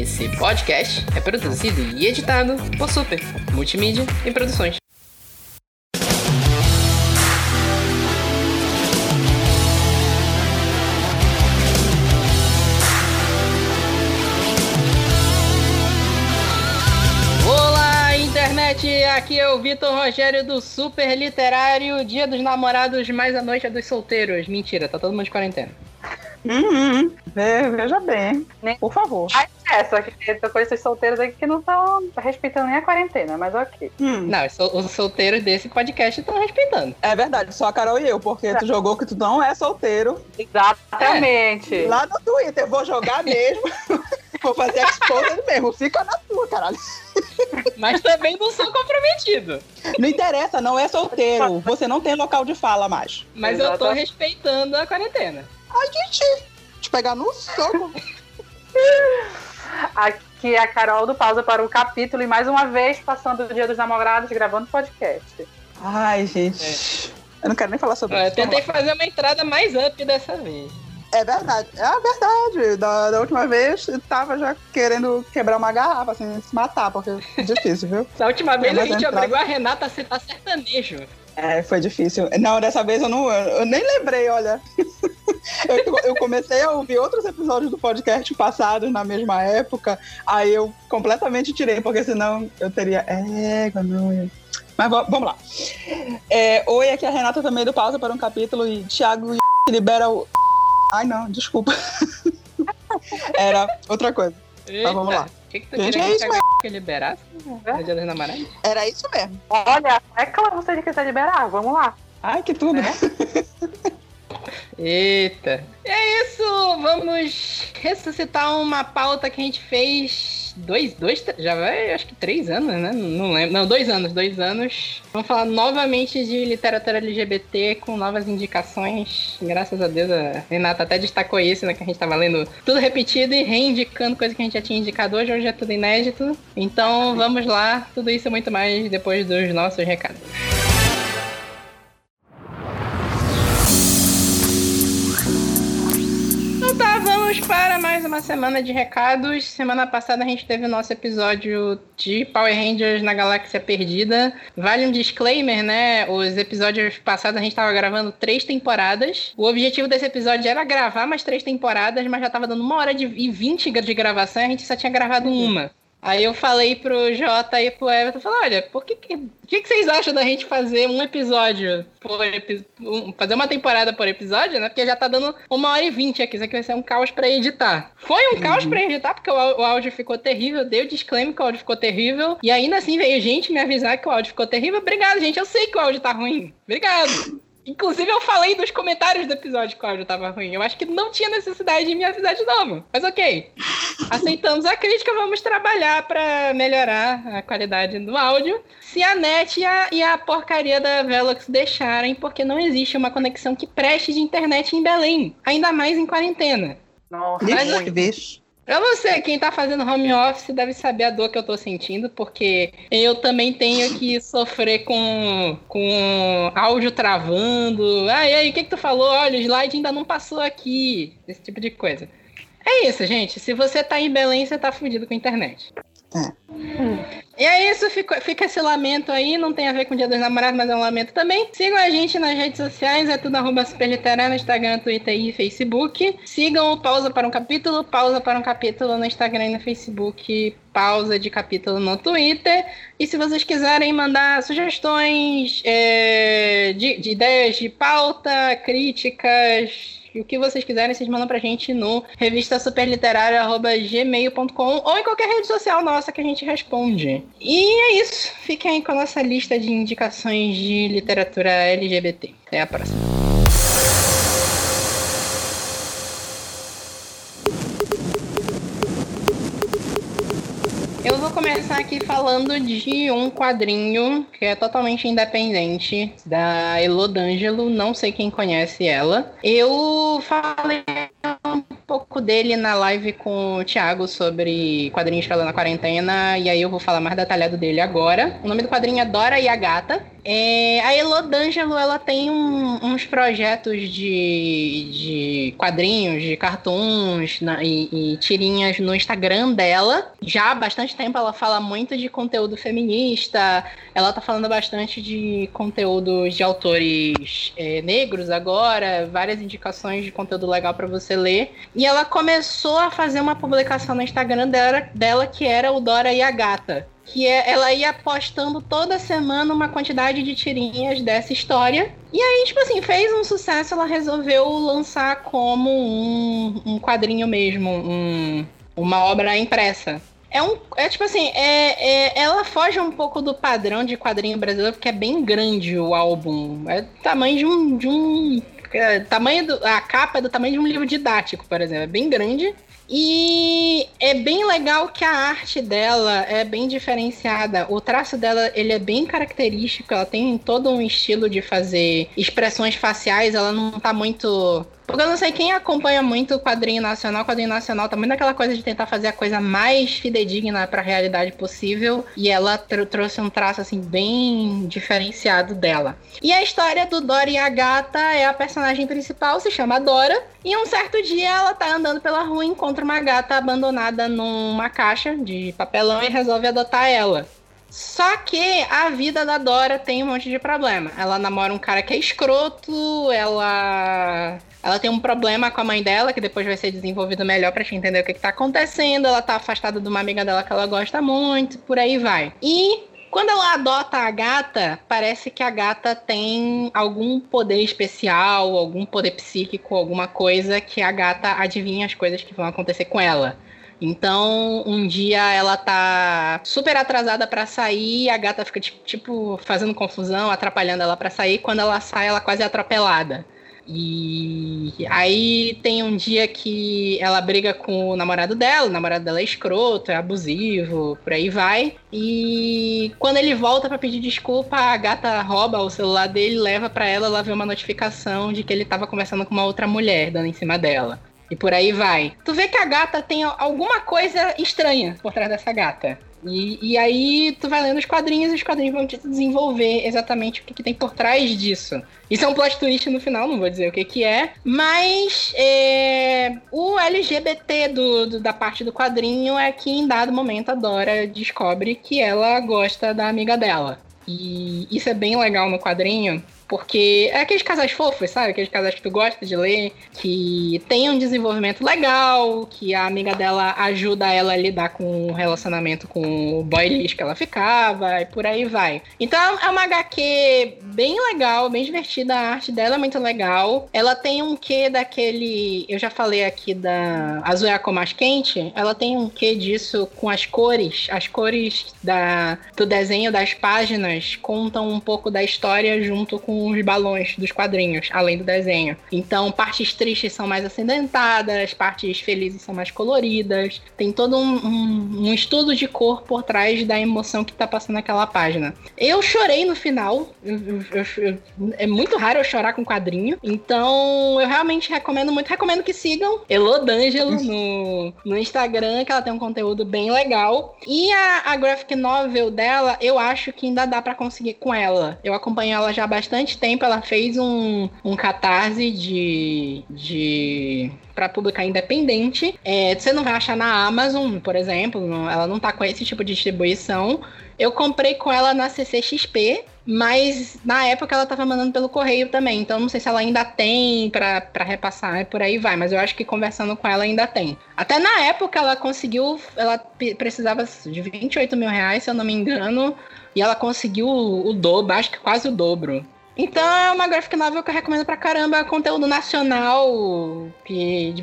Esse podcast é produzido e editado por Super Multimídia e Produções. Internet! Aqui é o Vitor Rogério do Super Literário, Dia dos Namorados, mais a noite é dos solteiros. Mentira, tá todo mundo de quarentena. Uhum. Ve- Veja bem, Nem- por favor. É, só que conheço os solteiros aí que não estão respeitando nem a quarentena, mas ok. Hum, Não, os sol- os solteiros desse podcast estão respeitando. É verdade, só a Carol e eu, porque tu jogou que tu não é solteiro. Exatamente. Lá no Twitter, vou jogar mesmo. vou fazer exposed mesmo. Fica na tua, caralho. Mas também não sou comprometido. Não interessa, não é solteiro. Você não tem local de fala mais. Mas eu tô Exato. respeitando a quarentena. A gente te pegar no soco. Aqui é a Carol do Pausa para o capítulo e mais uma vez passando o Dia dos Namorados gravando podcast. Ai, gente. Eu não quero nem falar sobre Eu isso. tentei fazer uma entrada mais up dessa vez. É verdade, é a verdade. Da, da última vez eu tava já querendo quebrar uma garrafa, assim, se matar, porque é difícil, viu? Da última vez a gente entrada- obrigou a Renata a citar sertanejo. É, foi difícil. Não, dessa vez eu não. Eu, eu nem lembrei, olha. Eu, eu comecei a ouvir outros episódios do podcast passados na mesma época, aí eu completamente tirei, porque senão eu teria. É, não. eu- Mas vamos lá. É, oi, aqui é a Renata também do Pausa para um capítulo e Thiago libera o. Ai, não, desculpa. Era outra coisa. Eita, vamos lá. O que, que tu Gente, queria é que isso a g liberasse no dia dos namorados? Era isso mesmo. Olha, é claro você de quiser liberar, vamos lá. Ai, que tudo. Né? Eita. E é isso, vamos ressuscitar uma pauta que a gente fez dois, dois, já vai, acho que três anos, né? Não lembro. Não, dois anos, dois anos. Vamos falar novamente de literatura LGBT com novas indicações. Graças a Deus, a Renata até destacou isso, né? Que a gente tava lendo tudo repetido e reindicando coisa que a gente já tinha indicado hoje. Hoje é tudo inédito. Então vamos lá, tudo isso e muito mais depois dos nossos recados. Então tá, vamos para mais uma semana de recados. Semana passada a gente teve o nosso episódio de Power Rangers na Galáxia Perdida. Vale um disclaimer, né? Os episódios passados a gente tava gravando três temporadas. O objetivo desse episódio era gravar mais três temporadas, mas já tava dando uma hora de, e vinte de gravação e a gente só tinha gravado uma. Aí eu falei pro Jota e pro Everton, falei, olha, por que, que, o que, que vocês acham da gente fazer um episódio por um- fazer uma temporada por episódio, né? Porque já tá dando uma hora e vinte aqui, isso aqui vai ser um caos pra editar. Foi um caos pra editar, porque o, o áudio ficou terrível, dei o disclaimer que o áudio ficou terrível, e ainda assim veio gente me avisar que o áudio ficou terrível. Obrigado, gente, eu sei que o áudio tá ruim. Obrigado. Inclusive, eu falei nos comentários do episódio que o áudio tava ruim. Eu acho que não tinha necessidade de me avisar de novo. Mas ok. Aceitamos a crítica, vamos trabalhar pra melhorar a qualidade do áudio. Se a net e a, e a porcaria da Velox deixarem, porque não existe uma conexão que preste de internet em Belém. Ainda mais em quarentena. Nossa, Mas- muito. Pra você, quem tá fazendo home office deve saber a dor que eu tô sentindo, porque eu também tenho que sofrer com, com áudio travando. Ah, e aí, o que, que tu falou? Olha, o slide ainda não passou aqui. Esse tipo de coisa. É isso, gente. Se você tá em Belém, você tá fudido com a internet. E é isso, fica, fica esse lamento aí, não tem a ver com o Dia dos Namorados, mas é um lamento também. Sigam a gente nas redes sociais, é tudo arroba superliterário no Instagram, Twitter e Facebook. Sigam o Pausa para um Capítulo, Pausa para um Capítulo no Instagram e no Facebook, pausa de capítulo no Twitter. E se vocês quiserem mandar sugestões é, de, de ideias de pauta, críticas, o que vocês quiserem, vocês mandam pra gente no revista superliterária.gmail.com ou em qualquer rede social nossa que a gente responde. E é isso. Fiquem aí com a nossa lista de indicações de literatura LGBT. Até a próxima. Começar aqui falando de um quadrinho que é totalmente independente, da Elodângelo, não sei quem conhece ela. Eu falei um pouco dele na live com o Thiago sobre quadrinhos pra ler na quarentena, e aí eu vou falar mais detalhado dele agora. O nome do quadrinho é Dora e a Gata. É, a Elo D'Angelo, ela tem um, uns projetos de, de quadrinhos, de cartoons na, e, e, tirinhas no Instagram dela. Já há bastante tempo ela fala muito de conteúdo feminista, ela tá falando bastante de conteúdos de autores é, negros agora, várias indicações de conteúdo legal para você ler. E ela começou a fazer uma publicação no Instagram dela, dela que era o Dora e a Gata que é, ela ia postando toda semana uma quantidade de tirinhas dessa história. E aí, tipo assim, fez um sucesso, ela resolveu lançar como um, um quadrinho mesmo, um, uma obra impressa. É um. É tipo assim, é, é, ela foge um pouco do padrão de quadrinho brasileiro, porque é bem grande o álbum. É tamanho de um. De um é, tamanho do, a capa é do tamanho de um livro didático, por exemplo. É bem grande. E é bem legal que a arte dela é bem diferenciada. O traço dela, ele é bem característico, ela tem todo um estilo de fazer expressões faciais, ela não tá muito porque eu não sei quem acompanha muito o quadrinho nacional. O quadrinho nacional tá muito naquela coisa de tentar fazer a coisa mais fidedigna para a realidade possível. E ela tr trouxe um traço assim bem diferenciado dela. E a história do Dora e a gata é a personagem principal, se chama Dora. E um certo dia ela tá andando pela rua encontra uma gata abandonada numa caixa de papelão e resolve adotar ela. Só que a vida da Dora tem um monte de problema. Ela namora um cara que é escroto, ela ela tem um problema com a mãe dela, que depois vai ser desenvolvido melhor pra gente entender o que, que tá acontecendo. Ela tá afastada de uma amiga dela que ela gosta muito, por aí vai. E quando ela adota a gata, parece que a gata tem algum poder especial, algum poder psíquico, alguma coisa que a gata adivinha as coisas que vão acontecer com ela. Então, um dia ela tá super atrasada para sair, a gata fica tipo fazendo confusão, atrapalhando ela para sair. Quando ela sai, ela quase é atropelada. E aí tem um dia que ela briga com o namorado dela, o namorado dela é escroto, é abusivo, por aí vai. E quando ele volta para pedir desculpa, a gata rouba o celular dele, leva para ela, ela vê uma notificação de que ele tava conversando com uma outra mulher dando em cima dela. E por aí vai. Tu vê que a gata tem alguma coisa estranha por trás dessa gata. E, e aí tu vai lendo os quadrinhos e os quadrinhos vão te desenvolver exatamente o que, que, tem por trás disso. Isso é um plot twist no final, não vou dizer o que, que é. Mas é, o LGBT do, do, da parte do quadrinho é que em dado momento a Dora descobre que ela gosta da amiga dela. E isso é bem legal no quadrinho, porque é aqueles casais fofos, sabe? Aqueles casais que tu gosta de ler, que tem um desenvolvimento legal, que a amiga dela ajuda ela a lidar com o relacionamento com o boy lixo que ela ficava, e por aí vai. Então é uma HQ bem legal, bem divertida, a arte dela é muito legal. Ela tem um quê daquele. Eu já falei aqui da Azul é a mais quente. Ela tem um quê disso com as cores. As cores da, do desenho das páginas contam um pouco da história junto com os balões dos quadrinhos, além do desenho. Então, partes tristes são mais acidentadas, partes felizes são mais coloridas. Tem todo um, um, um estudo de cor por trás da emoção que tá passando naquela página. Eu chorei no final. Eu, eu, eu, é muito raro eu chorar com quadrinho. Então, eu realmente recomendo muito. Recomendo que sigam Elo D'Angelo no, no Instagram, que ela tem um conteúdo bem legal. E a, a graphic novel dela, eu acho que ainda dá para conseguir com ela. Eu acompanho ela já bastante bastante tempo ela fez um, um catarse de, de para publicar independente. É, você não vai achar na Amazon, por exemplo, ela não tá com esse tipo de distribuição. Eu comprei com ela na CCXP, mas na época ela tava mandando pelo correio também, então não sei se ela ainda tem para repassar, e por aí vai, mas eu acho que conversando com ela ainda tem. Até na época ela conseguiu, ela precisava de 28 mil reais, se eu não me engano, e ela conseguiu o dobro, acho que quase o dobro. Então é uma graphic novel que eu recomendo pra caramba. Conteúdo nacional, que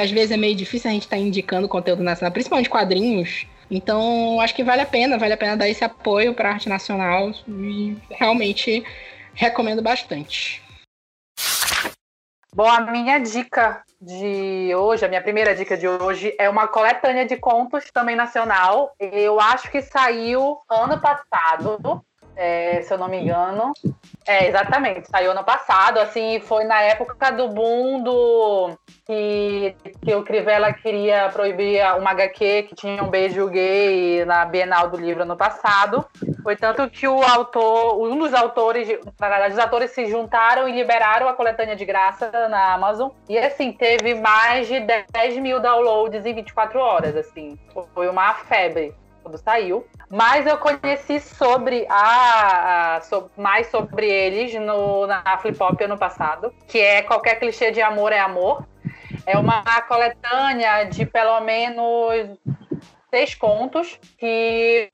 às vezes é meio difícil a gente estar tá indicando conteúdo nacional, principalmente quadrinhos. Então acho que vale a pena, vale a pena dar esse apoio pra arte nacional e realmente recomendo bastante. Bom, a minha dica de hoje, a minha primeira dica de hoje é uma coletânea de contos também nacional. Eu acho que saiu ano passado é, se eu não me engano. É, exatamente, saiu ano passado, assim, foi na época do boom do que, que o Crivella queria proibir uma HQ que tinha um beijo gay na Bienal do Livro ano passado. Foi tanto que o autor, um dos autores, na verdade, os autores se juntaram e liberaram a coletânea de graça na Amazon. E assim, teve mais de 10 mil downloads em 24 horas, assim. Foi uma febre quando saiu. Mas eu conheci sobre a, a sobre, mais sobre eles no, na Flip Hop ano passado, que é qualquer clichê de amor é amor. É uma coletânea de pelo menos seis contos que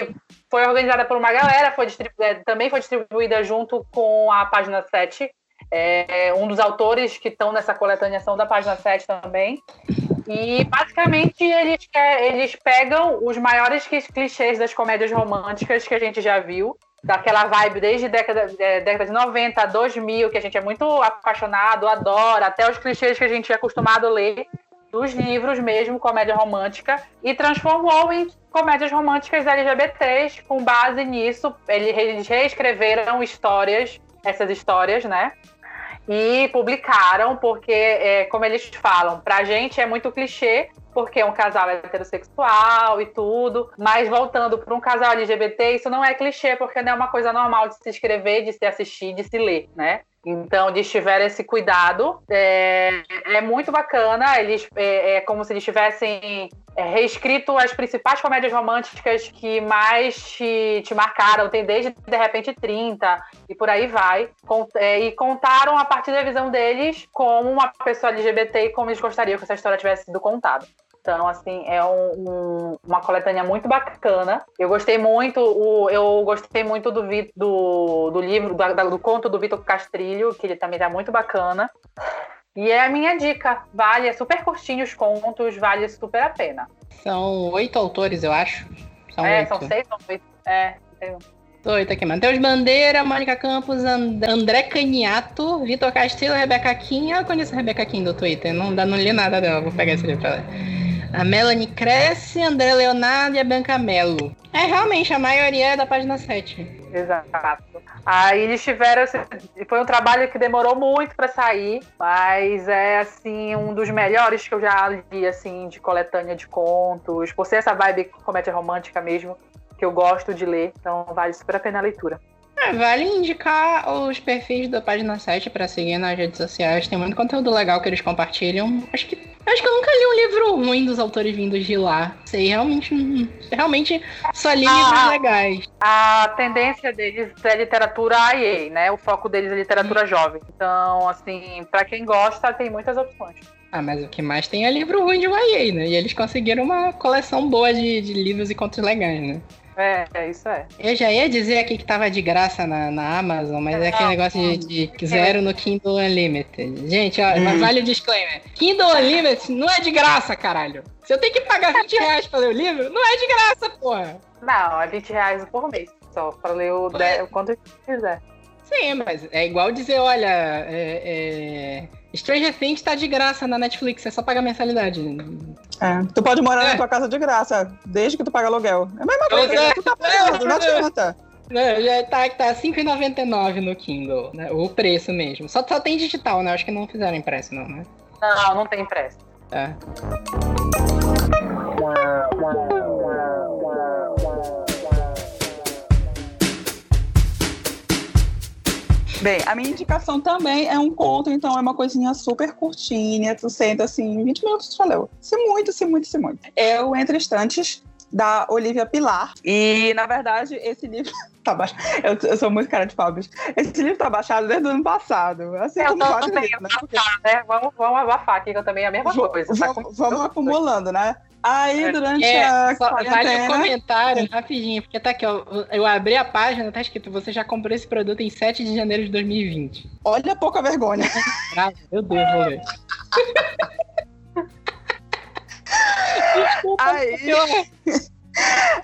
foi organizada por uma galera, foi é, também foi distribuída junto com a página 7. É, um dos autores que estão nessa coletânea são da página 7 também. E basicamente eles, eles pegam os maiores clichês das comédias românticas que a gente já viu, daquela vibe desde década, é, década de 90, 2000, que a gente é muito apaixonado, adora, até os clichês que a gente é acostumado a ler, dos livros mesmo, comédia romântica, e transformou em comédias românticas LGBTs. Com base nisso, eles reescreveram histórias, essas histórias, né? E publicaram, porque, é, como eles falam, pra gente é muito clichê, porque é um casal heterossexual e tudo, mas voltando para um casal LGBT, isso não é clichê, porque não é uma coisa normal de se escrever, de se assistir, de se ler, né? Então, eles tiveram esse cuidado. É, é muito bacana. Eles é, é, como se eles tivessem é, reescrito as principais comédias românticas que mais te, te marcaram. Tem desde De repente 30 e por aí vai. É, e contaram a partir da visão deles como uma pessoa LGBT e como eles gostariam que essa história tivesse sido contada. Então, assim, é um, um, uma coletânea muito bacana. Eu gostei muito, o, eu gostei muito do, do, do livro, do, do conto do Vitor Castrilho, que ele também tá muito bacana. E é a minha dica. Vale, é super curtinho os contos, vale super a pena. São oito autores, eu acho. São é, oito. são seis ou oito. É, Oito aqui. Matheus Bandeira, Mônica Campos, And André Caniato, Vitor Castilho, Rebeca Kim. Eu conheço a Rebeca Kim do Twitter, não, não li nada dela, vou pegar esse livro pra ler. A Melanie Cresce, André Leonardo e a Bianca Mello. É, realmente, a maioria é da página 7. Exato. Aí eles tiveram. Foi um trabalho que demorou muito para sair, mas é assim um dos melhores que eu já li assim de coletânea de contos, por ser essa vibe comédia romântica mesmo que eu gosto de ler, então vale super a pena a leitura. É, vale indicar os perfis da página 7 para seguir nas redes sociais. Tem muito conteúdo legal que eles compartilham. Acho que acho que eu nunca li um livro ruim dos autores vindos de lá. Sei, realmente, realmente só li livros ah, legais. A tendência deles é literatura IA, né? O foco deles é literatura jovem. Então, assim, para quem gosta, tem muitas opções. Ah, mas o que mais tem é livro ruim de YA, né? E eles conseguiram uma coleção boa de, de livros e contos legais, né? É, é, isso é. Eu já ia dizer aqui que tava de graça na, na Amazon, mas é, é aquele negócio de, de zero no Kindle Unlimited. Gente, ó, hum. vale o disclaimer. Kindle Unlimited não é de graça, caralho. Se eu tenho que pagar 20 reais pra ler o livro, não é de graça, porra. Não, é 20 reais por mês só, pra ler o, de... o quanto quiser. Sim, mas é igual dizer, olha, é, é... Stranger Things tá de graça na Netflix, é só pagar mensalidade. É, tu pode morar é. na tua casa de graça, desde que tu paga aluguel. É a mesma coisa, é. tu tá pagando, não adianta. Não, já tá, tá R$5,99 no Kindle, né? O preço mesmo. Só, só tem digital, né? Acho que não fizeram impresso, não, né? Não, não tem impresso. É. Bem, a minha indicação também é um conto, então é uma coisinha super curtinha. Tu senta assim, 20 minutos, valeu. Se muito, se muito, se muito. É o Entre Estantes, da Olivia Pilar. E, na verdade, esse livro tá baixado. Eu, eu, sou muito cara de pobres. Esse livro tá baixado desde o ano passado. Assim, eu tô também, né? né? Vamos, vamos abafar aqui, que eu também é a mesma coisa. Tá vamos, vamos acumulando, né? Aí, é, durante é, a só, Vale um comentário, rapidinho, porque tá aqui, ó. Eu abri a página, tá escrito, você já comprou esse produto em 7 de janeiro de 2020. Olha pouca vergonha. Ah, meu Deus, vou ver. Desculpa, Aí...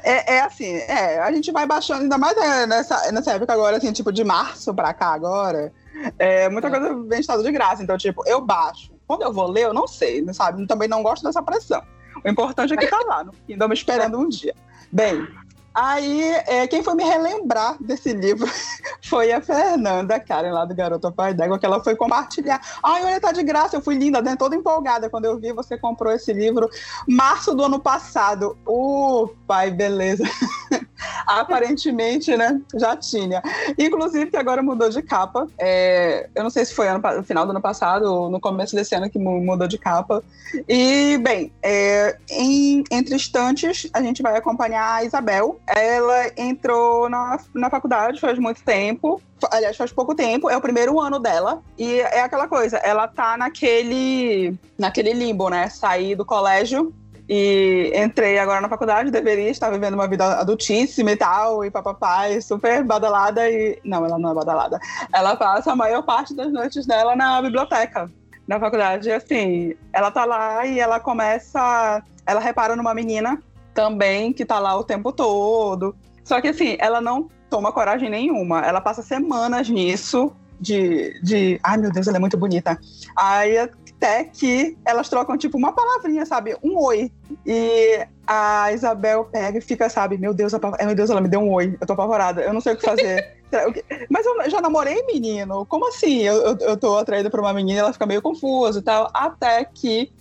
É, é, assim, é, a gente vai baixando, ainda mais é, nessa, nessa época agora, assim, tipo, de março pra cá agora, é, muita é. coisa vem em estado de graça. Então, tipo, eu baixo. Quando eu vou ler, eu não sei, sabe? Também não gosto dessa pressão. O importante é que tá lá, no me esperando um dia. Bem, aí é, quem foi me relembrar desse livro foi a Fernanda Karen, lá do Garota Pai d'Égua, que ela foi compartilhar. Ai, olha, tá de graça, eu fui linda, né? toda empolgada quando eu vi você comprou esse livro março do ano passado. O pai, beleza. Aparentemente, né? Já tinha. Inclusive, que agora mudou de capa. É, eu não sei se foi no final do ano passado ou no começo desse ano que mudou de capa. E, bem, é, em, entre instantes, a gente vai acompanhar a Isabel. Ela entrou na, na faculdade faz muito tempo aliás, faz pouco tempo, é o primeiro ano dela. E é aquela coisa, ela tá naquele, naquele limbo, né? Sair do colégio e entrei agora na faculdade, deveria estar vivendo uma vida adultíssima e tal, e papai super badalada e. Não, ela não é badalada. Ela passa a maior parte das noites dela na biblioteca, na faculdade. E assim, ela tá lá e ela começa. Ela repara numa menina também que tá lá o tempo todo. Só que assim, ela não toma coragem nenhuma. Ela passa semanas nisso, de, de. Ai, meu Deus, ela é muito bonita. Aí até que elas trocam, tipo, uma palavrinha, sabe? Um oi. E a Isabel pega e fica, sabe? Meu Deus, meu Deus, ela me deu um oi. Eu tô apavorada. Eu não sei o que fazer. Mas eu já namorei menino. Como assim? Eu, eu, eu tô atraída por uma menina ela fica meio confusa e tal. Até que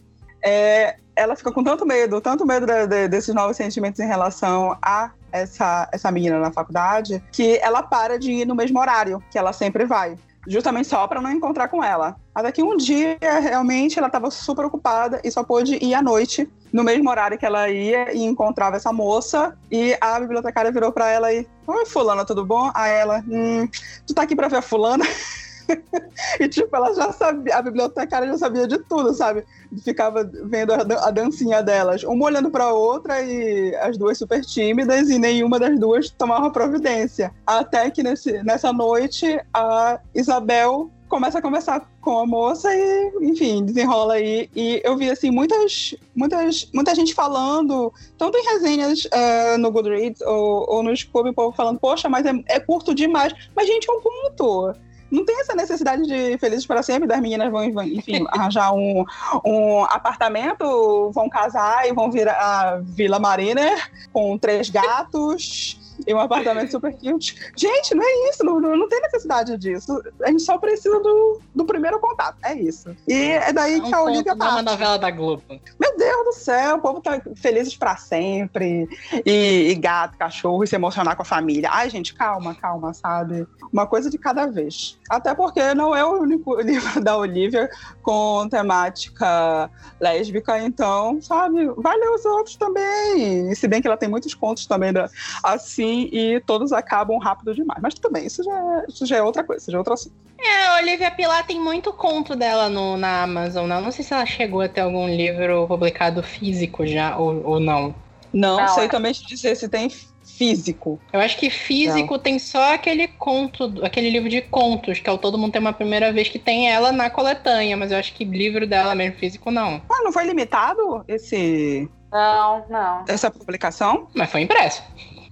é, ela fica com tanto medo, tanto medo de, de, desses novos sentimentos em relação a essa, essa menina na faculdade, que ela para de ir no mesmo horário que ela sempre vai. Justamente só para não encontrar com ela. Até que um dia, realmente, ela estava super ocupada e só pôde ir à noite, no mesmo horário que ela ia e encontrava essa moça. E a bibliotecária virou para ela e: Oi, Fulana, tudo bom? A ela: hum, Tu tá aqui para ver a Fulana? e, tipo, ela já sabia, a bibliotecária já sabia de tudo, sabe? Ficava vendo a, dancinha delas, uma olhando pra outra e as duas super tímidas e nenhuma das duas tomava providência. Até que nesse, nessa noite a Isabel começa a conversar com a moça e, enfim, desenrola aí. E eu vi, assim, muitas, muitas, muita gente falando, tanto em resenhas uh, no Goodreads ou, ou no Scooby, o povo falando, poxa, mas é, é curto demais. Mas, gente, é um ponto não tem essa necessidade de felizes para sempre, das meninas vão, enfim, arranjar um, um apartamento, vão casar e vão vir a Vila Mariner com três gatos e um apartamento super cute. Gente, não é isso, não, não tem necessidade disso. A gente só precisa do, do primeiro contato, é isso. E é daí é um que a Olivia tá. uma novela da Globo. Meu Deus do céu, o povo tá felizes para sempre. E, e gato, cachorro, e se emocionar com a família. Ai, gente, calma, calma, sabe? Uma coisa de cada vez. Até porque não é o único livro da Olivia com temática lésbica, então, sabe? Vai ler os outros também. Se bem que ela tem muitos contos também da, assim assim e todos acabam rápido demais. Mas tudo bem, isso já, é, isso já é outra coisa, isso já é outro assunto. É, a Olivia Pilar tem muito conto dela no, na Amazon. Não, não sei se ela chegou a ter algum livro publicado físico já ou, ou não. Não, não sei é. também te dizer se tem físico. Eu acho que físico não. tem só aquele conto, aquele livro de contos, que é o Todo Mundo Tem Uma Primeira Vez, que tem ela na coletânea, mas eu acho que livro dela mesmo físico não. Ah, não foi limitado esse. Não, não. Essa publicação? Mas foi impresso.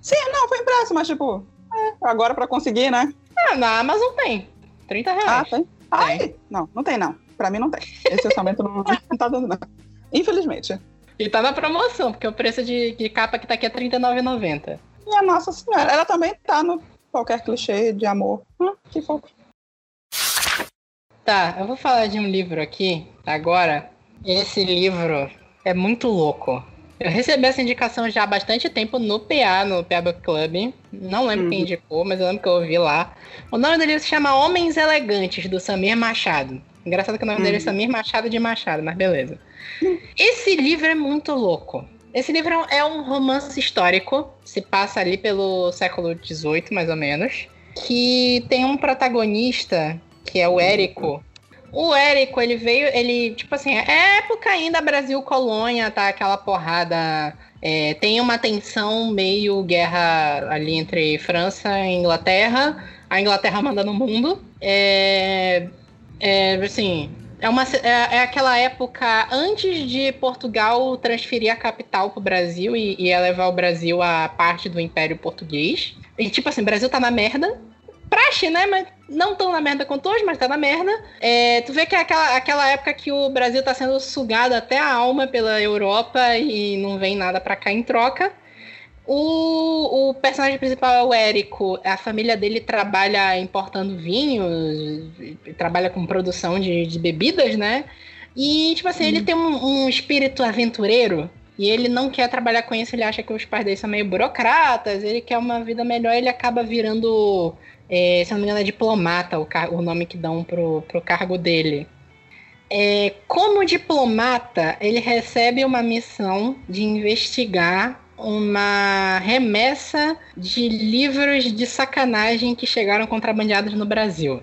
Sim, não, foi impresso, mas tipo, é, agora pra conseguir, né? Ah, na Amazon tem. 30 reais. Ah, tem? Ai, tem. não, não tem não. Pra mim não tem. Esse orçamento não, não tá dando, não. Infelizmente. E tá na promoção, porque o preço de, de capa que tá aqui é R$39,90. E a Nossa Senhora, ela também tá no qualquer clichê de amor. Hum, que fofo. Tá, eu vou falar de um livro aqui, agora. Esse livro é muito louco. Eu recebi essa indicação já há bastante tempo no PA, no PA Book Club. Não lembro uhum. quem indicou, mas eu lembro que eu ouvi lá. O nome do livro se chama Homens Elegantes, do Samir Machado. Engraçado que o nome uhum. dele é uhum. Samir Machado de Machado, mas beleza. Esse livro é muito louco. Esse livro é um romance histórico, se passa ali pelo século XVIII, mais ou menos, que tem um protagonista, que é o Érico, o Érico, ele veio, ele, tipo assim, é época ainda Brasil colônia, tá? Aquela porrada. É, tem uma tensão meio guerra ali entre França e Inglaterra. A Inglaterra manda no mundo. É, é assim, é, uma, é, é, aquela época antes de Portugal transferir a capital para o Brasil e, e levar o Brasil a parte do Império Português. E tipo assim, o Brasil tá na merda praxe, né? Mas não tão na merda quanto hoje, mas tá na merda. É, tu vê que é aquela, aquela época que o Brasil tá sendo sugado até a alma pela Europa e não vem nada para cá em troca. O, o, personagem principal é o Érico. A família dele trabalha importando vinhos, trabalha com produção de, de bebidas, né? E, tipo assim, ele uhum. tem um, um espírito aventureiro. e ele não quer trabalhar com isso, ele acha que os pais dele são meio burocratas, ele quer uma vida melhor, ele acaba virando, é, se não me engano, é diplomata, o, o nome que dão pro, pro cargo dele. É, como diplomata, ele recebe uma missão de investigar uma remessa de livros de sacanagem que chegaram contrabandeados no Brasil.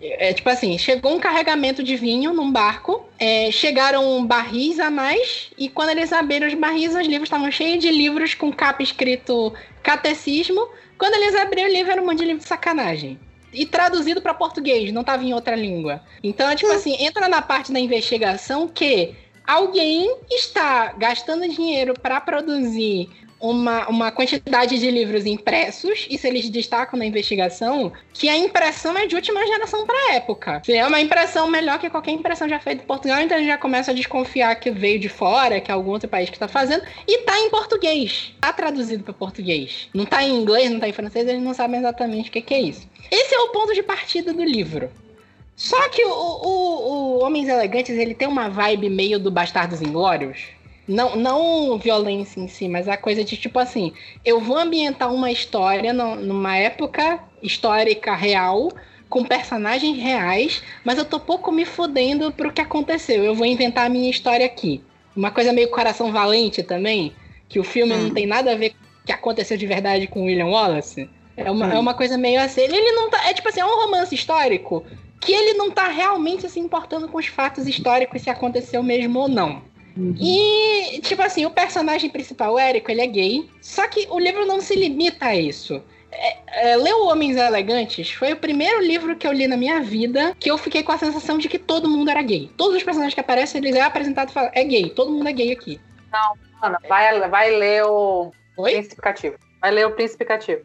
É tipo assim, chegou um carregamento de vinho num barco, é, chegaram barris a mais, e quando eles abriram os barris, os livros estavam cheios de livros com capa escrito catecismo. Quando eles abriram o livro, era um monte de livro de sacanagem. E traduzido para português, não estava em outra língua. Então, é tipo assim, entra na parte da investigação que alguém está gastando dinheiro para produzir uma, uma quantidade de livros impressos, isso eles destacam na investigação, que a impressão é de última geração para a época. É uma impressão melhor que qualquer impressão já feita em Portugal, então gente já começa a desconfiar que veio de fora, que é algum outro país que está fazendo, e tá em português. Tá traduzido para português. Não tá em inglês, não tá em francês, eles não sabem exatamente o que, que é isso. Esse é o ponto de partida do livro. Só que o, o, o Homens Elegantes, ele tem uma vibe meio do Bastardos Inglórios. Não, não violência em si, mas a coisa de tipo assim, eu vou ambientar uma história no, numa época histórica real, com personagens reais, mas eu tô pouco me fudendo pro que aconteceu. Eu vou inventar a minha história aqui. Uma coisa meio coração valente também, que o filme hum. não tem nada a ver com o que aconteceu de verdade com William Wallace. É uma, hum. é uma coisa meio assim. Ele não tá. É tipo assim, é um romance histórico que ele não tá realmente se importando com os fatos históricos se aconteceu mesmo ou não. Uhum. E, tipo assim, o personagem principal, o Érico, ele é gay. Só que o livro não se limita a isso. É, é, Leu Homens Elegantes foi o primeiro livro que eu li na minha vida que eu fiquei com a sensação de que todo mundo era gay. Todos os personagens que aparecem, eles é apresentado e falam, é gay, todo mundo é gay aqui. Não, Ana, vai, vai ler o Oi? Príncipe Cativo. Vai ler o Príncipe Cativo.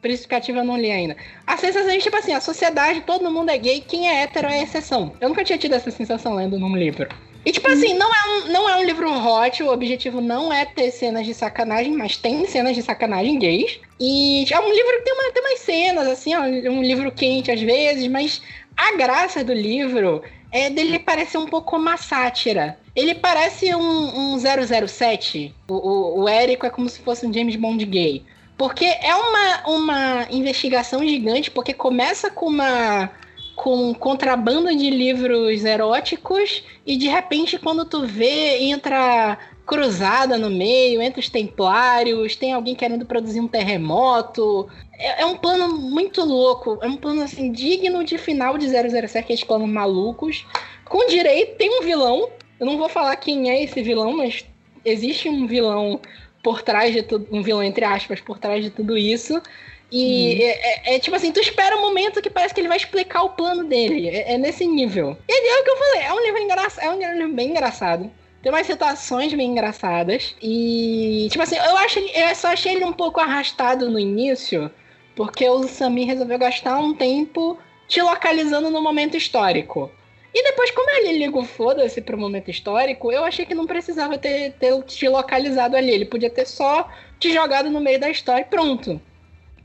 Príncipe Cativo eu não li ainda. A sensação é tipo assim, a sociedade, todo mundo é gay, quem é hétero é exceção. Eu nunca tinha tido essa sensação lendo num livro. E, tipo assim, não é, um, não é um livro hot, o objetivo não é ter cenas de sacanagem, mas tem cenas de sacanagem gays. E é um livro que tem, uma, tem umas cenas, assim, ó, um livro quente às vezes, mas a graça do livro é dele parecer um pouco uma sátira. Ele parece um, um 007. O, o, o Érico é como se fosse um James Bond gay. Porque é uma, uma investigação gigante, porque começa com uma com contrabando de livros eróticos e de repente quando tu vê entra cruzada no meio, entre os templários, tem alguém querendo produzir um terremoto. É, é, um plano muito louco, é um plano assim digno de final de 007, aqueles planos malucos. Com direito, tem um vilão. Eu não vou falar quem é esse vilão, mas existe um vilão por trás de tudo, um vilão entre aspas por trás de tudo isso. E é, é, é, tipo assim, tu espera um momento que parece que ele vai explicar o plano dele. É, é nesse nível. E é o que eu falei, é um livro engraçado, é um livro bem engraçado. Tem umas situações bem engraçadas. E, tipo assim, eu, acho, eu só achei ele um pouco arrastado no início, porque o Samir resolveu gastar um tempo te localizando no momento histórico. E depois, como ele liga o foda-se pro momento histórico, eu achei que não precisava ter, ter te localizado ali. Ele podia ter só te jogado no meio da história e pronto.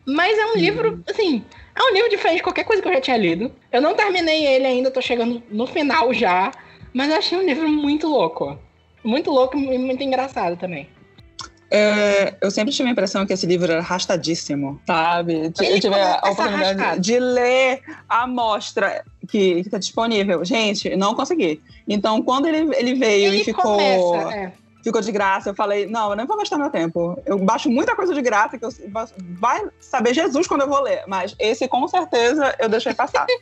Mas é um livro, assim, é um livro diferente de qualquer coisa que eu já tinha lido. Eu não terminei ele ainda, tô chegando no final já. Mas eu achei um livro muito louco. Muito louco e muito engraçado também. É, eu sempre tive a impressão que esse livro era arrastadíssimo, sabe? Ele eu tive a oportunidade arrastado. de ler a amostra que está disponível. Gente, não consegui. Então, quando ele, ele veio ele e ficou. Começa, é ficou de graça. Eu falei, não, eu nem vou gastar meu tempo. Eu baixo muita coisa de graça que eu vai saber Jesus quando eu vou ler, mas esse com certeza eu deixei passar.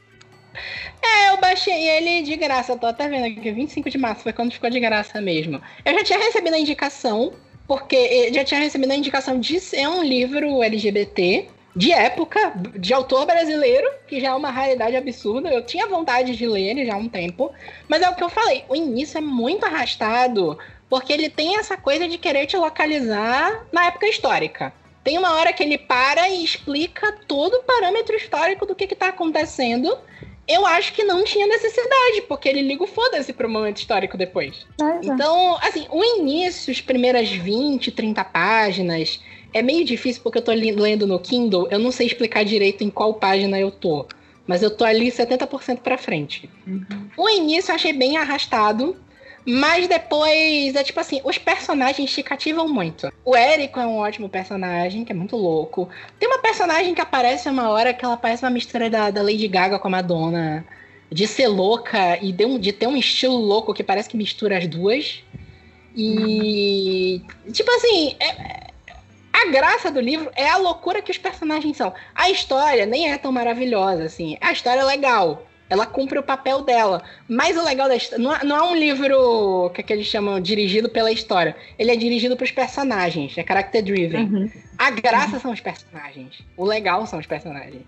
É, eu baixei ele de graça, eu tô até vendo aqui, 25 de março foi quando ficou de graça mesmo. Eu já tinha recebido a indicação, porque já tinha recebido a indicação de ser um livro LGBT, de época, de autor brasileiro, que já é uma raridade absurda. Eu tinha vontade de ler ele já há um tempo, mas é o que eu falei, o início é muito arrastado, porque ele tem essa coisa de querer te localizar na época histórica. Tem uma hora que ele para e explica todo o parâmetro histórico do que está acontecendo. Eu acho que não tinha necessidade, porque ele liga o foda-se pro momento histórico depois. É, então, assim, o início, as primeiras 20, 30 páginas, é meio difícil porque eu tô lendo no Kindle, eu não sei explicar direito em qual página eu tô. Mas eu tô ali 70% pra frente. Uhum. O início eu achei bem arrastado, Mas depois, é tipo assim, os personagens te cativam muito. O Érico é um ótimo personagem, que é muito louco. Tem uma personagem que aparece uma hora que ela parece uma mistura da, da Lady Gaga com a Madonna. De ser louca e de, um, de ter um estilo louco que parece que mistura as duas. E. Tipo assim, é, a graça do livro é a loucura que os personagens são. A história nem é tão maravilhosa, assim. A história é legal. Ela cumpre o papel dela. Mas o legal da história. Não, é, não é um livro que, é que eles chamam dirigido pela história. Ele é dirigido para os personagens. É character driven. Uhum. A graça uhum. são os personagens. O legal são os personagens.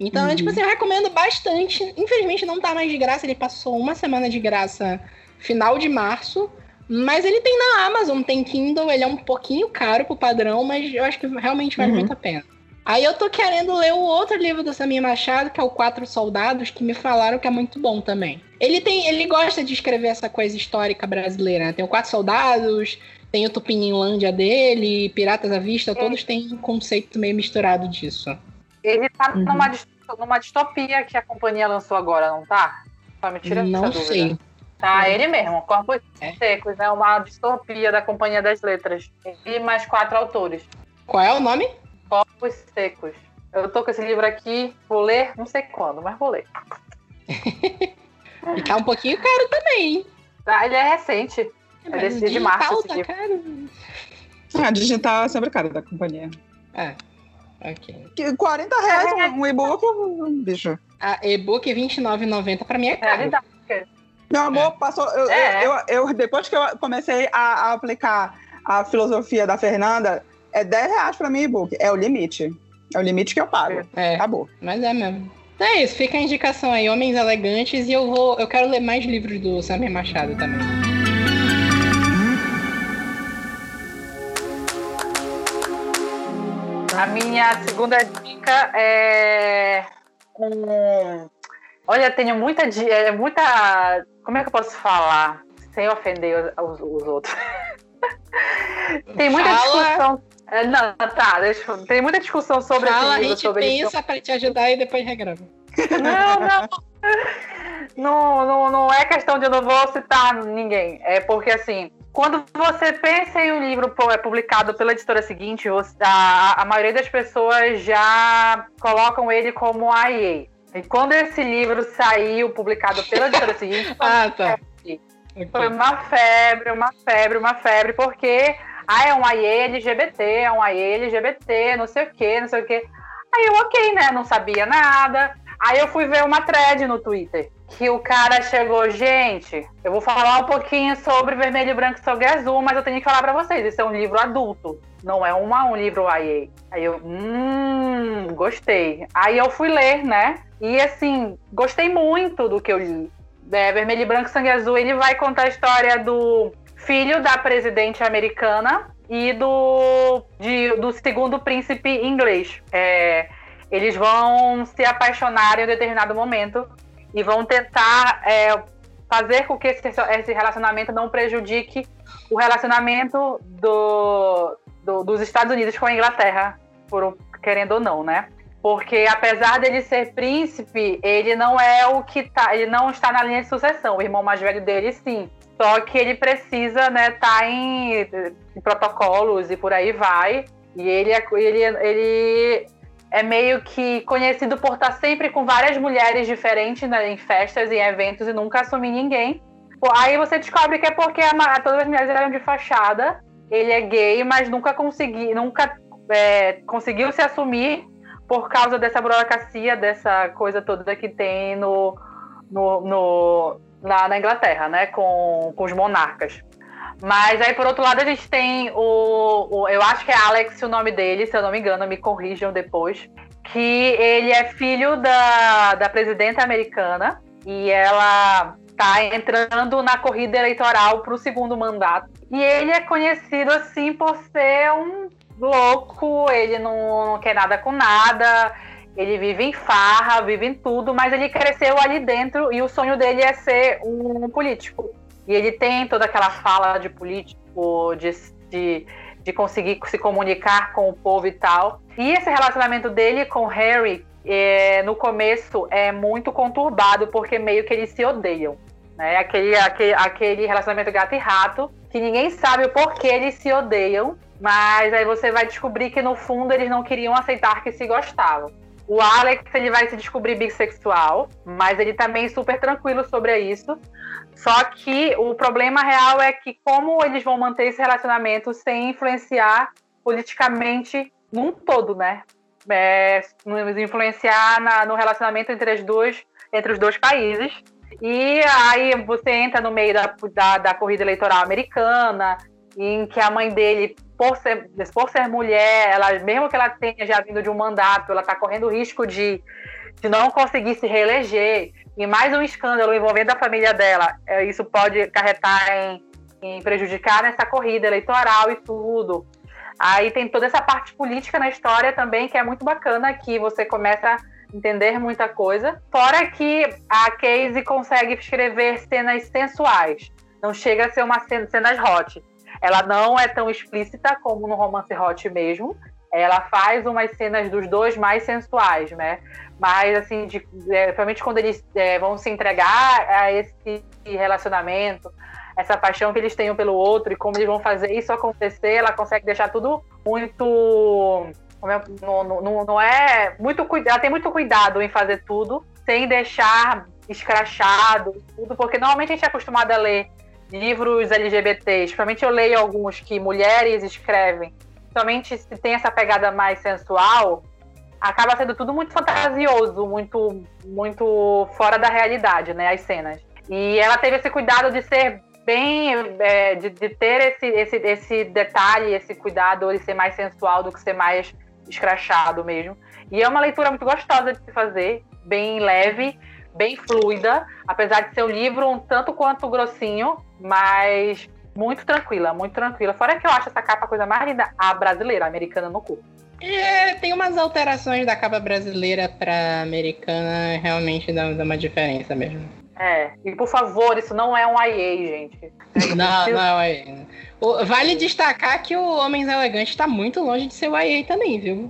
Então, uhum. tipo assim, eu recomendo bastante. Infelizmente não tá mais de graça. Ele passou uma semana de graça final de março. Mas ele tem na Amazon, tem Kindle, ele é um pouquinho caro pro padrão, mas eu acho que realmente vale uhum. muito a pena. Aí eu tô querendo ler o outro livro do Samir Machado, que é o Quatro Soldados, que me falaram que é muito bom também. Ele tem, ele gosta de escrever essa coisa histórica brasileira, né? Tem o Quatro Soldados, tem o Tupininlândia dele, Piratas à Vista, é. todos têm um conceito meio misturado disso. Ele tá uhum. numa, numa distopia que a companhia lançou agora, não tá? Só me tira não sei. Tá, ele mesmo, Corpos é. Secos, é uma distopia da Companhia das Letras. E mais quatro autores. Qual é o nome? Corpos Secos. Eu tô com esse livro aqui, vou ler, não sei quando, mas vou ler. e tá um pouquinho caro também, hein? Ah, ele é recente. É, é desse de março. Tá caro. Ah, digital é sempre caro da companhia. É. Ok. 40 reais é. um e-book, bicho. Ah, e-book R$29,90 pra mim é caro. É verdade. Meu amor, é. passou. Eu, é. eu, eu, depois que eu comecei a, a, aplicar a filosofia da Fernanda, é 10 reais pra mim e-book. É o limite. É o limite que eu pago. É. Acabou. Mas é mesmo. Então é isso, fica a indicação aí, Homens Elegantes, e eu vou. Eu quero ler mais livros do Samir Machado também. A minha segunda dica é um. Olha, tenho muita, é, muita como é que eu posso falar sem ofender os, os outros? tem muita Fala. discussão. É, não, tá, deixa, tem muita discussão sobre Fala, esse livro, a gente sobre pensa para te ajudar e depois regrava. Não, não. Não, não, não é questão de eu não vou citar ninguém. É porque, assim, quando você pensa em um livro é publicado pela editora seguinte, a, a maioria das pessoas já colocam ele como AIA. E quando esse livro saiu, publicado pela editora seguinte, ah, tá. foi uma febre, uma febre, uma febre, porque ah, é um AE LGBT, é um AE LGBT, não sei o que, não sei o que. Aí eu, ok, né? Não sabia nada. Aí eu fui ver uma thread no Twitter. Que o cara chegou, gente, eu vou falar um pouquinho sobre Vermelho, Branco e Sobre Azul, mas eu tenho que falar para vocês, isso é um livro adulto, não é uma, um livro YA. Aí eu, hum, gostei. Aí eu fui ler, né? E assim, gostei muito do que eu li. É, Vermelho Branco Sangue Azul, ele vai contar a história do filho da presidente americana e do, de, do segundo príncipe inglês. É, eles vão se apaixonar em um determinado momento e vão tentar é, fazer com que esse, esse, relacionamento não prejudique o relacionamento do, do, dos Estados Unidos com a Inglaterra, por, querendo ou não, né? Porque apesar dele ser príncipe, ele não é o que tá, ele não está na linha de sucessão. O irmão mais velho dele, sim. Só que ele precisa, né, tá em, em protocolos e por aí vai. E ele, é, ele, ele é meio que conhecido por estar sempre com várias mulheres diferentes né, em festas e eventos e nunca assumir ninguém. Aí você descobre que é porque a, todas as mulheres eram de fachada. Ele é gay, mas nunca consegui, nunca é, conseguiu se assumir por causa dessa burocracia, dessa coisa toda que tem no, no, no na, na, Inglaterra, né, com, com os monarcas. Mas aí, por outro lado, a gente tem o, o, Eu acho que é Alex o nome dele, se eu não me engano, me corrijam depois. Que ele é filho da, da presidenta americana e ela tá entrando na corrida eleitoral para o segundo mandato. E ele é conhecido assim por ser um louco, ele não, não quer nada com nada, ele vive em farra, vive em tudo, mas ele cresceu ali dentro e o sonho dele é ser um político. E ele tem toda aquela fala de político, de, de, de conseguir se comunicar com o povo e tal. E esse relacionamento dele com Harry, é, no começo, é muito conturbado, porque meio que eles se odeiam. Né? Aquele, aquele, aquele relacionamento gato e rato, que ninguém sabe o porquê eles se odeiam, mas aí você vai descobrir que no fundo eles não queriam aceitar que se gostavam. O Alex ele vai se descobrir bissexual, mas ele também tá super tranquilo sobre isso. Só que o problema real é que como eles vão manter esse relacionamento sem influenciar politicamente num todo, né? É, influenciar na, no relacionamento entre, as duas, entre os dois países. E aí você entra no meio da, da, da corrida eleitoral americana, em que a mãe dele, por ser, por ser mulher, ela, mesmo que ela tenha já vindo de um mandato, ela está correndo risco de, de não conseguir se reeleger. E mais um escândalo envolvendo a família dela, é, isso pode carretar em, em prejudicar nessa corrida eleitoral e tudo. Aí tem toda essa parte política na história também, que é muito bacana, que você começa a entender muita coisa. Fora que a Casey consegue escrever cenas sensuais. Não chega a ser uma cena, cenas hot. Ela não é tão explícita como no romance hot mesmo. Ela faz umas cenas dos dois mais sensuais, né? Mas, assim, de, é, principalmente quando eles é, vão se entregar a esse relacionamento, essa paixão que eles têm um pelo outro e como eles vão fazer isso acontecer, ela consegue deixar tudo muito. Não, não, não é muito ela tem muito cuidado em fazer tudo sem deixar escrachado tudo porque normalmente a gente é acostumado a ler livros LGBTs, principalmente eu leio alguns que mulheres escrevem, somente se tem essa pegada mais sensual, acaba sendo tudo muito fantasioso, muito muito fora da realidade, né, as cenas. E ela teve esse cuidado de ser bem é, de, de, ter esse, esse, esse detalhe, esse cuidado de ser mais sensual do que ser mais escrachado mesmo. E é uma leitura muito gostosa de se fazer, bem leve, bem fluida, apesar de ser um livro um tanto quanto grossinho, mas muito tranquila, muito tranquila. Fora que eu acho essa capa a coisa mais linda, a brasileira, a americana no cu. É, tem umas alterações da capa brasileira para americana, realmente dá, dá uma diferença mesmo. É, e por favor, isso não é um IA, gente. Não, não é IA. Vale destacar que o Homens Elegantes está muito longe de ser o IA também, viu?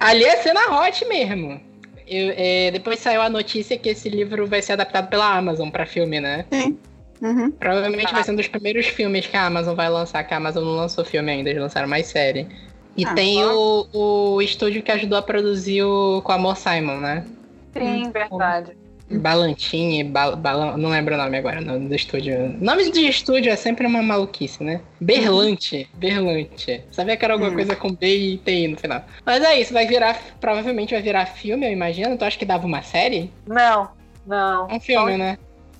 Ali é cena hot mesmo. Eu, é, depois saiu a notícia que esse livro vai ser adaptado pela Amazon para filme, né? Sim. Uhum. Provavelmente ah. vai ser um dos primeiros filmes que a Amazon vai lançar, que a Amazon não lançou filme ainda, eles lançaram mais série. E ah, tem o, o estúdio que ajudou a produzir o com a Amor Simon, né? Sim, verdade. Balantine, bal, bal, não lembro o nome agora não, do estúdio. Nome de estúdio é sempre uma maluquice, né? Berlante, Berlante. Sabia que era alguma hum. coisa com B e TI no final. Mas é isso, vai virar, provavelmente vai virar filme, eu imagino. Tu acha que dava uma série? Não, não. É um filme, né?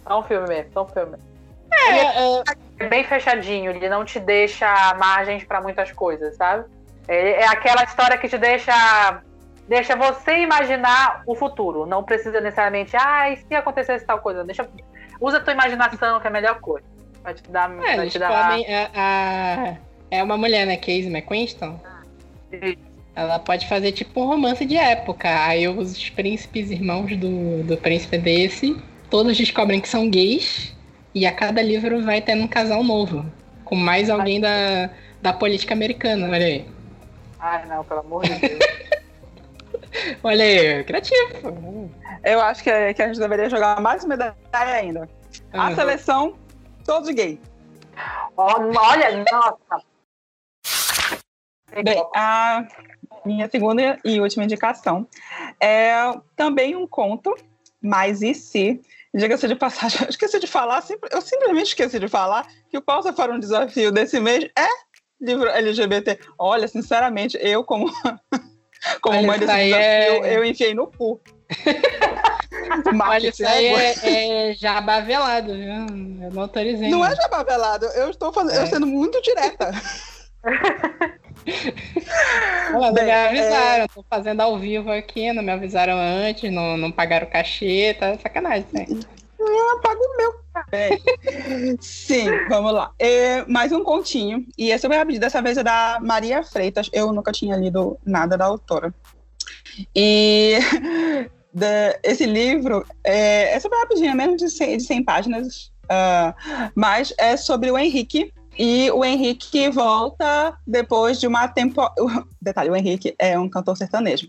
É um filme mesmo, é um filme. É, é, é bem fechadinho, ele não te deixa margens para muitas coisas, sabe? É, é aquela história que te deixa deixa você imaginar o futuro. Não precisa necessariamente, ah, e se acontecesse tal coisa? Deixa, usa a tua imaginação, que é a melhor coisa. Vai te dar. É, vai te dar... Podem, a, a, é uma mulher, né? Casey McQuiston. Ela pode fazer tipo um romance de época. Aí os príncipes irmãos do, do príncipe desse, todos descobrem que são gays. E a cada livro vai tendo um casal novo. Com mais alguém da, da política americana, olha aí. Ai, não, pelo amor de Deus. Olha aí, criativo. Eu acho que, que a gente deveria jogar mais uma medalha ainda. A uhum. seleção, todos gay. Olha, nossa. Bem, a minha segunda e última indicação é também um conto, mas e se? Diga-se de passagem, eu esqueci de falar, eu simplesmente esqueci de falar que o Pausa para um Desafio desse mês é livro LGBT. Olha, sinceramente, eu como como Olha, mãe desse desafio, é... eu enfiei no cu. Olha, isso aí é, é jabá velado, viu? Eu não autorizei. Não, é jabá velado, eu estou fazendo, é. eu sendo muito direta. Não me avisaram, é... tô fazendo ao vivo aqui, não me avisaram antes, não, não pagaram cachê, tá sacanagem, né? Eu pago o meu. É. Sim, vamos lá. É, mais um continho. E eu vou abrir. Dessa vez é da Maria Freitas. Eu nunca tinha lido nada da autora. E esse livro é, é sobre rapidinho, é menos de 100, de 100 páginas. Uh, mas é sobre o Henrique, E o Henrique volta depois de uma temporada. Detalhe, o Henrique é um cantor sertanejo.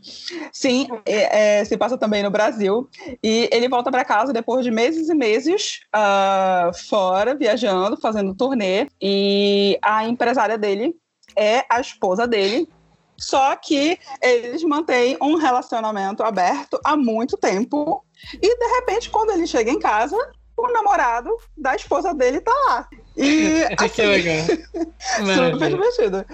Sim, é, é, se passa também no Brasil. E ele volta para casa depois de meses e meses uh, fora, viajando, fazendo turnê. E a empresária dele é a esposa dele. Só que eles mantêm um relacionamento aberto há muito tempo. E de repente, quando ele chega em casa, o namorado da esposa dele tá lá. E, assim, que legal. super divertido.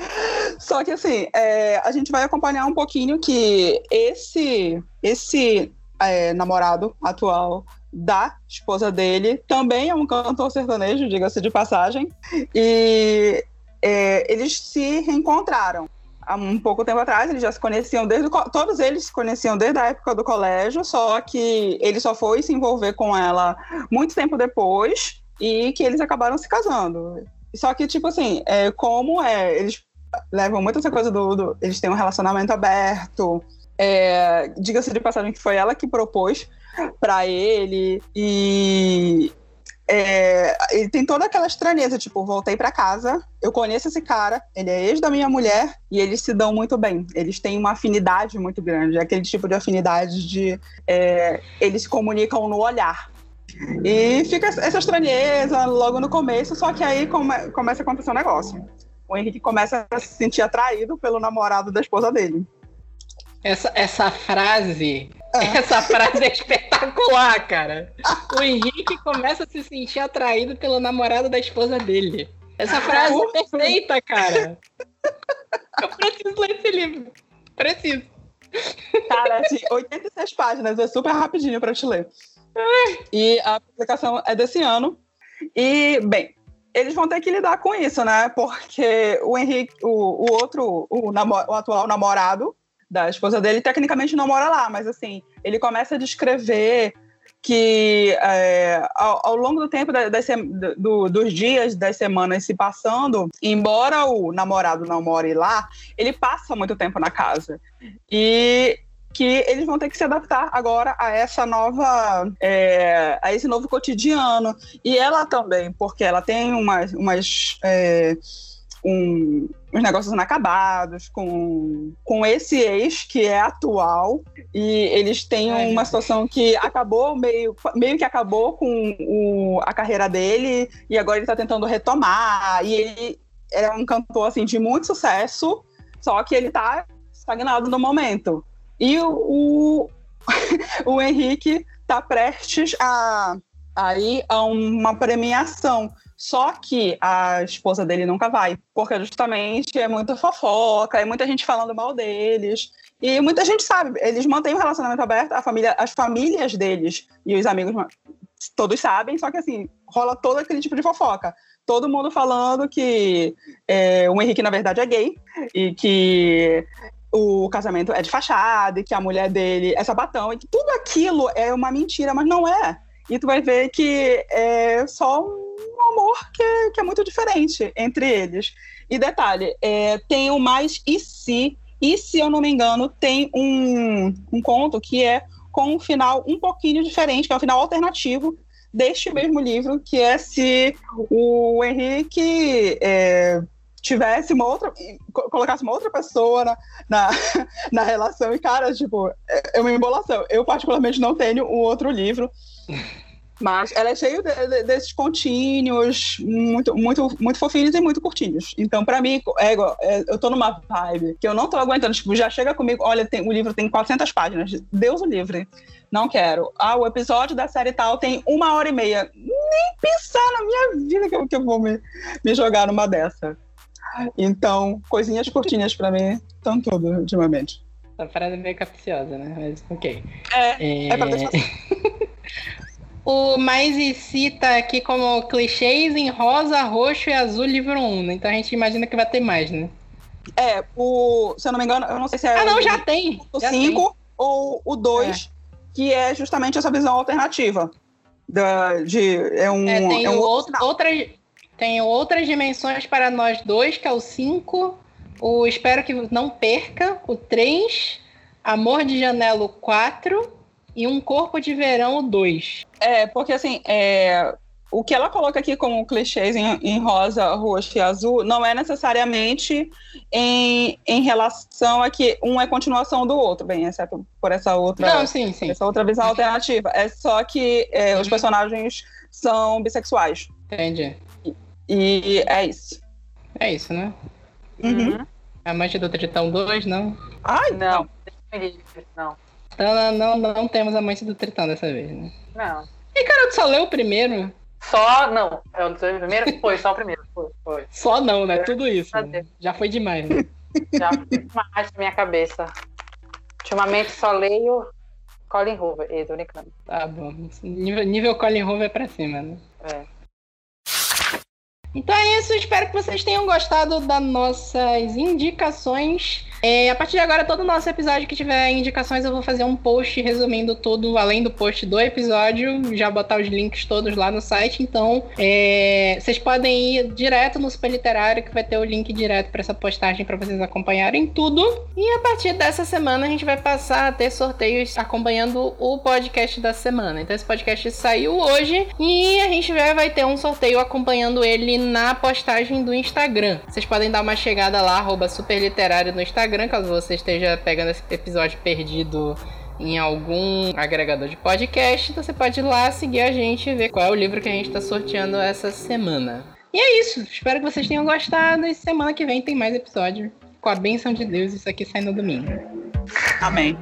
Só que assim, é, a gente vai acompanhar um pouquinho que esse, esse é, namorado atual da esposa dele também é um cantor sertanejo, diga-se de passagem. E é, eles se reencontraram há um pouco tempo atrás, eles já se conheciam desde o, todos eles se conheciam desde a época do colégio, só que ele só foi se envolver com ela muito tempo depois e que eles acabaram se casando. Só que tipo assim, é, como é, eles levam muito essa coisa do, do eles têm um relacionamento aberto. É, Diga-se de passagem que foi ela que propôs para ele e é, ele tem toda aquela estranheza, tipo, voltei para casa, eu conheço esse cara, ele é ex da minha mulher e eles se dão muito bem. Eles têm uma afinidade muito grande, é aquele tipo de afinidade de é, eles se comunicam no olhar. E fica essa estranheza logo no começo, só que aí come, começa a acontecer um negócio. O Henrique começa a se sentir atraído pelo namorado da esposa dele. Essa, essa frase. É. Essa frase é espetacular, cara. O Henrique começa a se sentir atraído pelo namorado da esposa dele. Essa frase é perfeita, cara. Eu preciso ler esse livro. Preciso. Cara, assim, 86 páginas, é super rapidinho para te ler. E a publicação é desse ano. E, bem, eles vão ter que lidar com isso, né? Porque o Henrique, o, o outro, o, o atual namorado, da esposa dele, tecnicamente não mora lá, mas assim, ele começa a descrever que é, ao, ao, longo do tempo das, do, dos dias, das semanas se passando, embora o namorado não more lá, ele passa muito tempo na casa. E que eles vão ter que se adaptar agora a essa nova, é, a esse novo cotidiano. E ela também, porque ela tem umas, umas é, um, uns negócios inacabados, com, com esse ex que é atual, e eles têm Ai, uma situação que acabou meio, meio que acabou com o, a carreira dele, e agora ele está tentando retomar, e ele é um cantor assim, de muito sucesso, só que ele está estagnado no momento. E o, o, Henrique está prestes a, a ir a uma premiação só que a esposa dele nunca vai, porque justamente é muita fofoca, é muita gente falando mal deles. E muita gente sabe, eles mantêm o relacionamento aberto, a família, as famílias deles e os amigos todos sabem, só que assim, rola todo aquele tipo de fofoca. Todo mundo falando que é, o Henrique, na verdade, é gay e que o casamento é de fachada e que a mulher dele é sapatão e que tudo aquilo é uma mentira, mas não é. E tu vai ver que é só um amor que é, que é muito diferente entre eles. E detalhe, é, tem o mais e se, e se eu não me engano, tem um, um conto que é com um final um pouquinho diferente, que é um final alternativo deste mesmo livro, que é se o Henrique é, tivesse uma outra, colocasse uma outra pessoa na, na, na, relação, e cara, tipo, é, é uma embolação. Eu particularmente não tenho um outro livro mas ela é cheia de, de, desses contínuos muito, muito, muito fofinhos e muito curtinhos. Então, para mim, é, é, eu tô numa vibe que eu não tô aguentando. Tipo, já chega comigo, olha, tem, o livro tem 400 páginas. Deus o livre. Não quero. Ah, o episódio da série tal tem uma hora e meia. Nem pensar na minha vida que eu, que eu vou me, me jogar numa dessa. Então, coisinhas curtinhas para mim estão tudo ultimamente. A frase é meio capciosa, né? Mas ok. É, é, é pra deixar assim. O mais e cita aqui como clichês em rosa, roxo e azul, livro 1. Né? Então a gente imagina que vai ter mais, né? É, o. Se eu não me engano, eu não sei se é. Ah, não, já tem. O 5 ou o 2, é. que é justamente essa visão alternativa. Da, de, é um. É, tem, é um outro, outras, tem outras dimensões para nós dois, que é o 5. O Espero que não perca, o 3. Amor de Janela, o 4 e Um Corpo de Verão 2. É, porque assim, é, o que ela coloca aqui como clichês em, em, rosa, roxo e azul não é necessariamente em, em relação a que um é continuação do outro, bem, exceto por essa outra, não, sim, sim. Essa outra visão alternativa. É só que é, uhum. os personagens são bissexuais. Entendi. E, é isso. É isso, né? Uhum. Amante do Tritão 2, não? Ai, não. Não. Não, não, não, não temos Amante do Tritão dessa vez, né? Não. E cara, tu só leu o primeiro? Só não. É o primeiro? Foi, só o primeiro. Foi, foi. Só não, né? Tudo isso. Né? Já foi demais, né? Já foi demais na minha cabeça. Ultimamente só leio Colin Hoover. E tô brincando. Tá bom. Nível, nível Colin Hoover é pra cima, né? É. Então é isso, espero que vocês tenham gostado das nossas indicações. É, a partir de agora, todo nosso episódio que tiver indicações, eu vou fazer um post resumindo tudo, além do post do episódio, já botar os links todos lá no site. Então, é, vocês podem ir direto no Super Literário, que vai ter o link direto para essa postagem para vocês acompanharem tudo. E a partir dessa semana, a gente vai passar a ter sorteios acompanhando o podcast da semana. Então, esse podcast saiu hoje e a gente vai ter um sorteio acompanhando ele na postagem do Instagram. Vocês podem dar uma chegada lá, superliterário no Instagram, caso você esteja pegando esse episódio perdido em algum agregador de podcast. Então você pode ir lá seguir a gente e ver qual é o livro que a gente está sorteando essa semana. E é isso. Espero que vocês tenham gostado. E semana que vem tem mais episódio. Com a bênção de Deus, isso aqui sai no domingo. Amém.